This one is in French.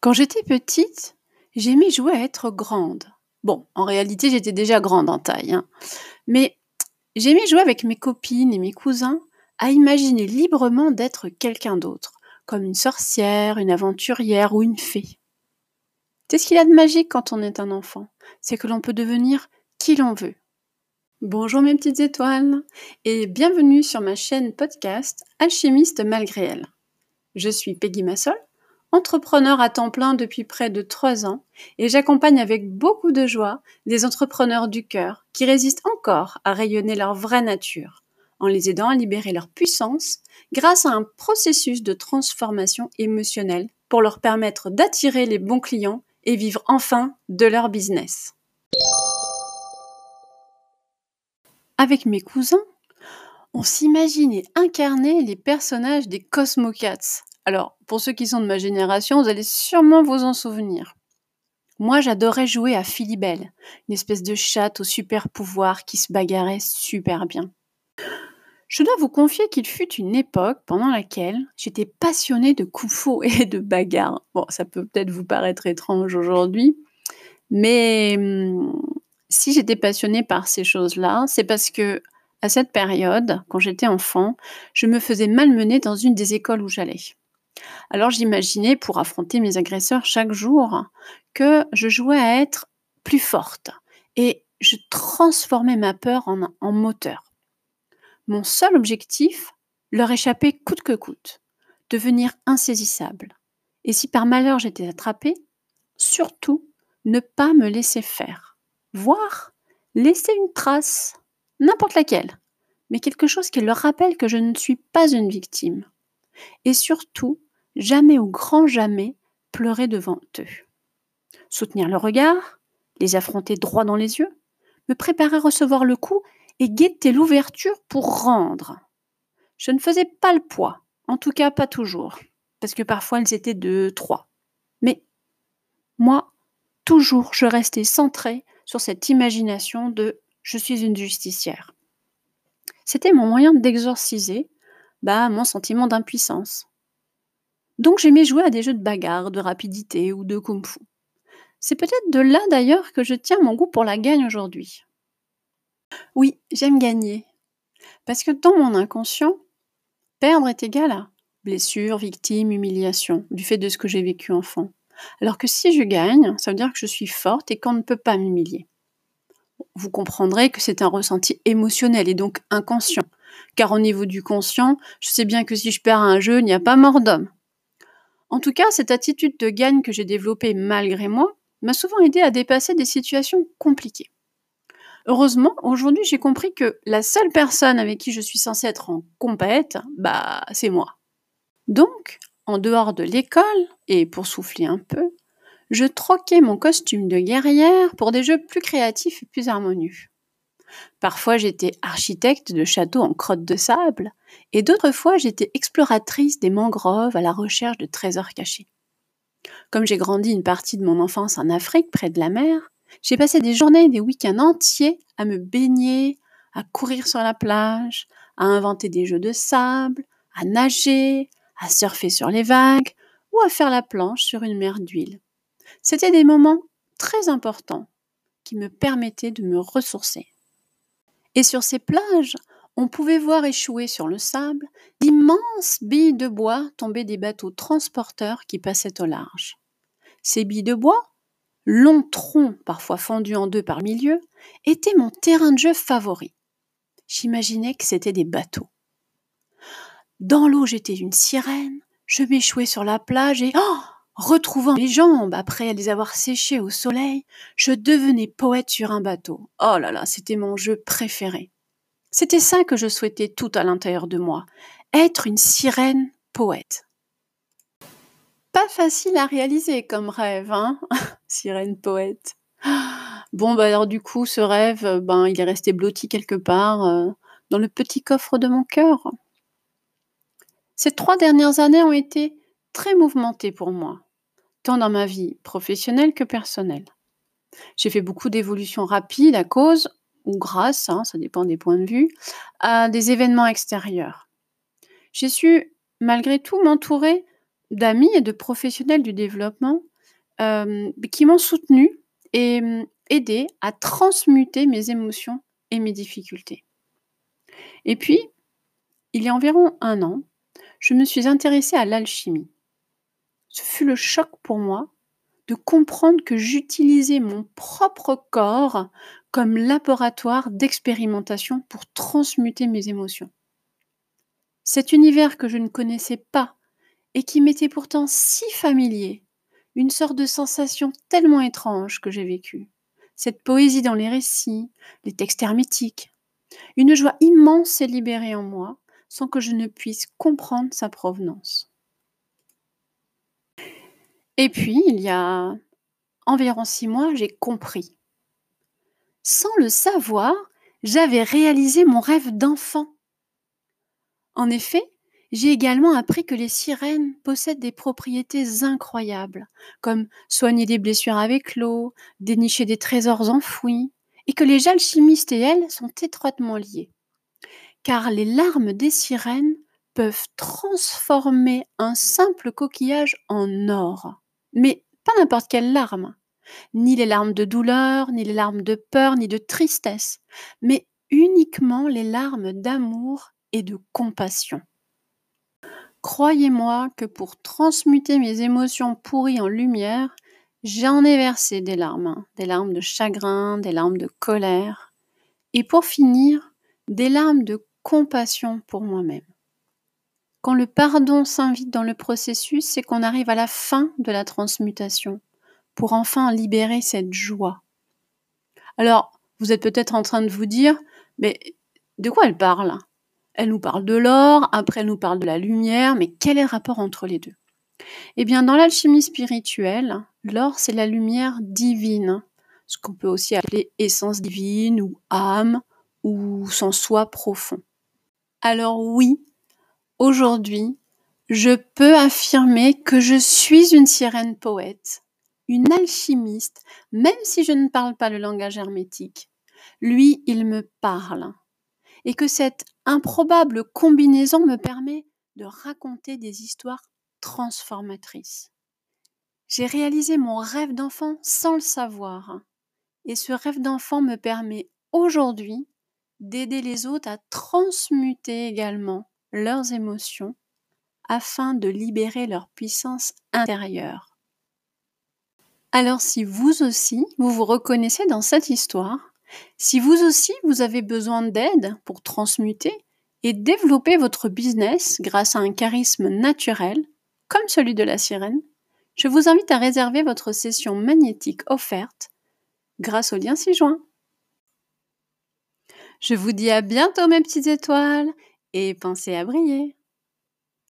Quand j'étais petite, j'aimais jouer à être grande. Bon, en réalité, j'étais déjà grande en taille. hein. Mais j'aimais jouer avec mes copines et mes cousins à imaginer librement d'être quelqu'un d'autre, comme une sorcière, une aventurière ou une fée. C'est ce qu'il a de magique quand on est un enfant, c'est que l'on peut devenir qui l'on veut. Bonjour mes petites étoiles et bienvenue sur ma chaîne podcast Alchimiste malgré elle. Je suis Peggy Massol, entrepreneur à temps plein depuis près de trois ans et j'accompagne avec beaucoup de joie des entrepreneurs du cœur qui résistent encore à rayonner leur vraie nature en les aidant à libérer leur puissance grâce à un processus de transformation émotionnelle pour leur permettre d'attirer les bons clients et vivre enfin de leur business. Avec mes cousins, on s'imaginait incarner les personnages des Cosmocats. Alors, pour ceux qui sont de ma génération, vous allez sûrement vous en souvenir. Moi, j'adorais jouer à Philibelle, une espèce de chatte au super pouvoir qui se bagarrait super bien. Je dois vous confier qu'il fut une époque pendant laquelle j'étais passionnée de kung-fu et de bagarre. Bon, ça peut peut-être vous paraître étrange aujourd'hui, mais hum, si j'étais passionnée par ces choses-là, c'est parce que à cette période, quand j'étais enfant, je me faisais malmener dans une des écoles où j'allais. Alors j'imaginais, pour affronter mes agresseurs chaque jour, que je jouais à être plus forte et je transformais ma peur en, moteur. Mon seul objectif, leur échapper coûte que coûte, devenir insaisissable. Et si par malheur j'étais attrapée, surtout ne pas me laisser faire, voire laisser une trace, n'importe laquelle, mais quelque chose qui leur rappelle que je ne suis pas une victime. Et surtout, jamais au grand jamais pleurer devant eux. Soutenir le regard, les affronter droit dans les yeux, me préparer à recevoir le coup et guetter l'ouverture pour rendre. Je ne faisais pas le poids, en tout cas pas toujours, parce que parfois elles étaient de trois. Mais moi, toujours, je restais centrée sur cette imagination de je suis une justicière. C'était mon moyen d'exorciser bah, mon sentiment d'impuissance. Donc j'aimais jouer à des jeux de bagarre, de rapidité ou de kung-fu. C'est peut-être de là d'ailleurs que je tiens mon goût pour la gagne aujourd'hui. Oui, j'aime gagner. Parce que dans mon inconscient, perdre est égal à blessure, victime, humiliation, du fait de ce que j'ai vécu enfant. Alors que si je gagne, ça veut dire que je suis forte et qu'on ne peut pas m'humilier. Vous comprendrez que c'est un ressenti émotionnel et donc inconscient. Car au niveau du conscient, je sais bien que si je perds un jeu, il n'y a pas mort d'homme. En tout cas, cette attitude de gagne que j'ai développée malgré moi m'a souvent aidé à dépasser des situations compliquées. Heureusement, aujourd'hui, j'ai compris que la seule personne avec qui je suis censée être en compète, bah, c'est moi. Donc, en dehors de l'école, et pour souffler un peu, je troquais mon costume de guerrière pour des jeux plus créatifs et plus harmonieux. Parfois, j'étais architecte de châteaux en crotte de sable, et d'autres fois, j'étais exploratrice des mangroves à la recherche de trésors cachés. Comme j'ai grandi une partie de mon enfance en Afrique, près de la mer, j'ai passé des journées et des week-ends entiers à me baigner, à courir sur la plage, à inventer des jeux de sable, à nager, à surfer sur les vagues ou à faire la planche sur une mer d'huile. C'était des moments très importants qui me permettaient de me ressourcer. Et sur ces plages, on pouvait voir échouer sur le sable d'immenses billes de bois tomber des bateaux transporteurs qui passaient au large. Ces billes de bois, long tronc parfois fendu en deux par milieu, était mon terrain de jeu favori. J'imaginais que c'était des bateaux. Dans l'eau, j'étais une sirène, je m'échouais sur la plage et, oh, retrouvant les jambes après les avoir séchées au soleil, je devenais poète sur un bateau. Oh là là, c'était mon jeu préféré. C'était ça que je souhaitais tout à l'intérieur de moi, être une sirène poète. Pas facile à réaliser comme rêve, hein Sirène poète. Bon, bah alors du coup, ce rêve, ben, il est resté blotti quelque part euh, dans le petit coffre de mon cœur. Ces trois dernières années ont été très mouvementées pour moi, tant dans ma vie professionnelle que personnelle. J'ai fait beaucoup d'évolutions rapides à cause, ou grâce, hein, ça dépend des points de vue, à des événements extérieurs. J'ai su, malgré tout, m'entourer d'amis et de professionnels du développement qui m'ont soutenue et mmh, aidé à transmuter mes émotions et mes difficultés. Et puis, il y a environ un an, je me suis intéressée à l'alchimie. Ce fut le choc pour moi de comprendre que j'utilisais mon propre corps comme laboratoire d'expérimentation pour transmuter mes émotions. Cet univers que je ne connaissais pas et qui m'était pourtant si familier, une sorte de sensation tellement étrange que j'ai vécue. Cette poésie dans les récits, les textes hermétiques, une joie immense s'est libérée en moi sans que je ne puisse comprendre sa provenance. Et puis, il y a environ six mois, j'ai compris. Sans le savoir, j'avais réalisé mon rêve d'enfant. En effet, j'ai également appris que les sirènes possèdent des propriétés incroyables, comme soigner des blessures avec l'eau, dénicher des trésors enfouis, et que les alchimistes et elles sont étroitement liés. Car les larmes des sirènes peuvent transformer un simple coquillage en or. Mais pas n'importe quelle larme. Ni les larmes de douleur, ni les larmes de peur, ni de tristesse, mais uniquement les larmes d'amour et de compassion. Croyez-moi que pour transmuter mes émotions pourries en lumière, j'en ai versé des larmes, des larmes de chagrin, des larmes de colère, et pour finir, des larmes de compassion pour moi-même. Quand le pardon s'invite dans le processus, c'est qu'on arrive à la fin de la transmutation, pour enfin libérer cette joie. Alors, vous êtes peut-être en train de vous dire, mais de quoi elle parle? Elle nous parle de l'or, après elle nous parle de la lumière, mais quel est le rapport entre les deux? Eh bien, dans l'alchimie spirituelle, l'or, c'est la lumière divine, ce qu'on peut aussi appeler essence divine ou âme ou son soi profond. Alors oui, aujourd'hui, je peux affirmer que je suis une sirène poète, une alchimiste, même si je ne parle pas le langage hermétique. Lui, il me parle et que cette improbable combinaison me permet de raconter des histoires transformatrices. J'ai réalisé mon rêve d'enfant sans le savoir, et ce rêve d'enfant me permet aujourd'hui d'aider les autres à transmuter également leurs émotions afin de libérer leur puissance intérieure. Alors si vous aussi, vous vous reconnaissez dans cette histoire, si vous aussi, vous avez besoin d'aide pour transmuter et développer votre business grâce à un charisme naturel, comme celui de la sirène, je vous invite à réserver votre session magnétique offerte grâce au lien ci-joint. Je vous dis à bientôt mes petites étoiles et pensez à briller.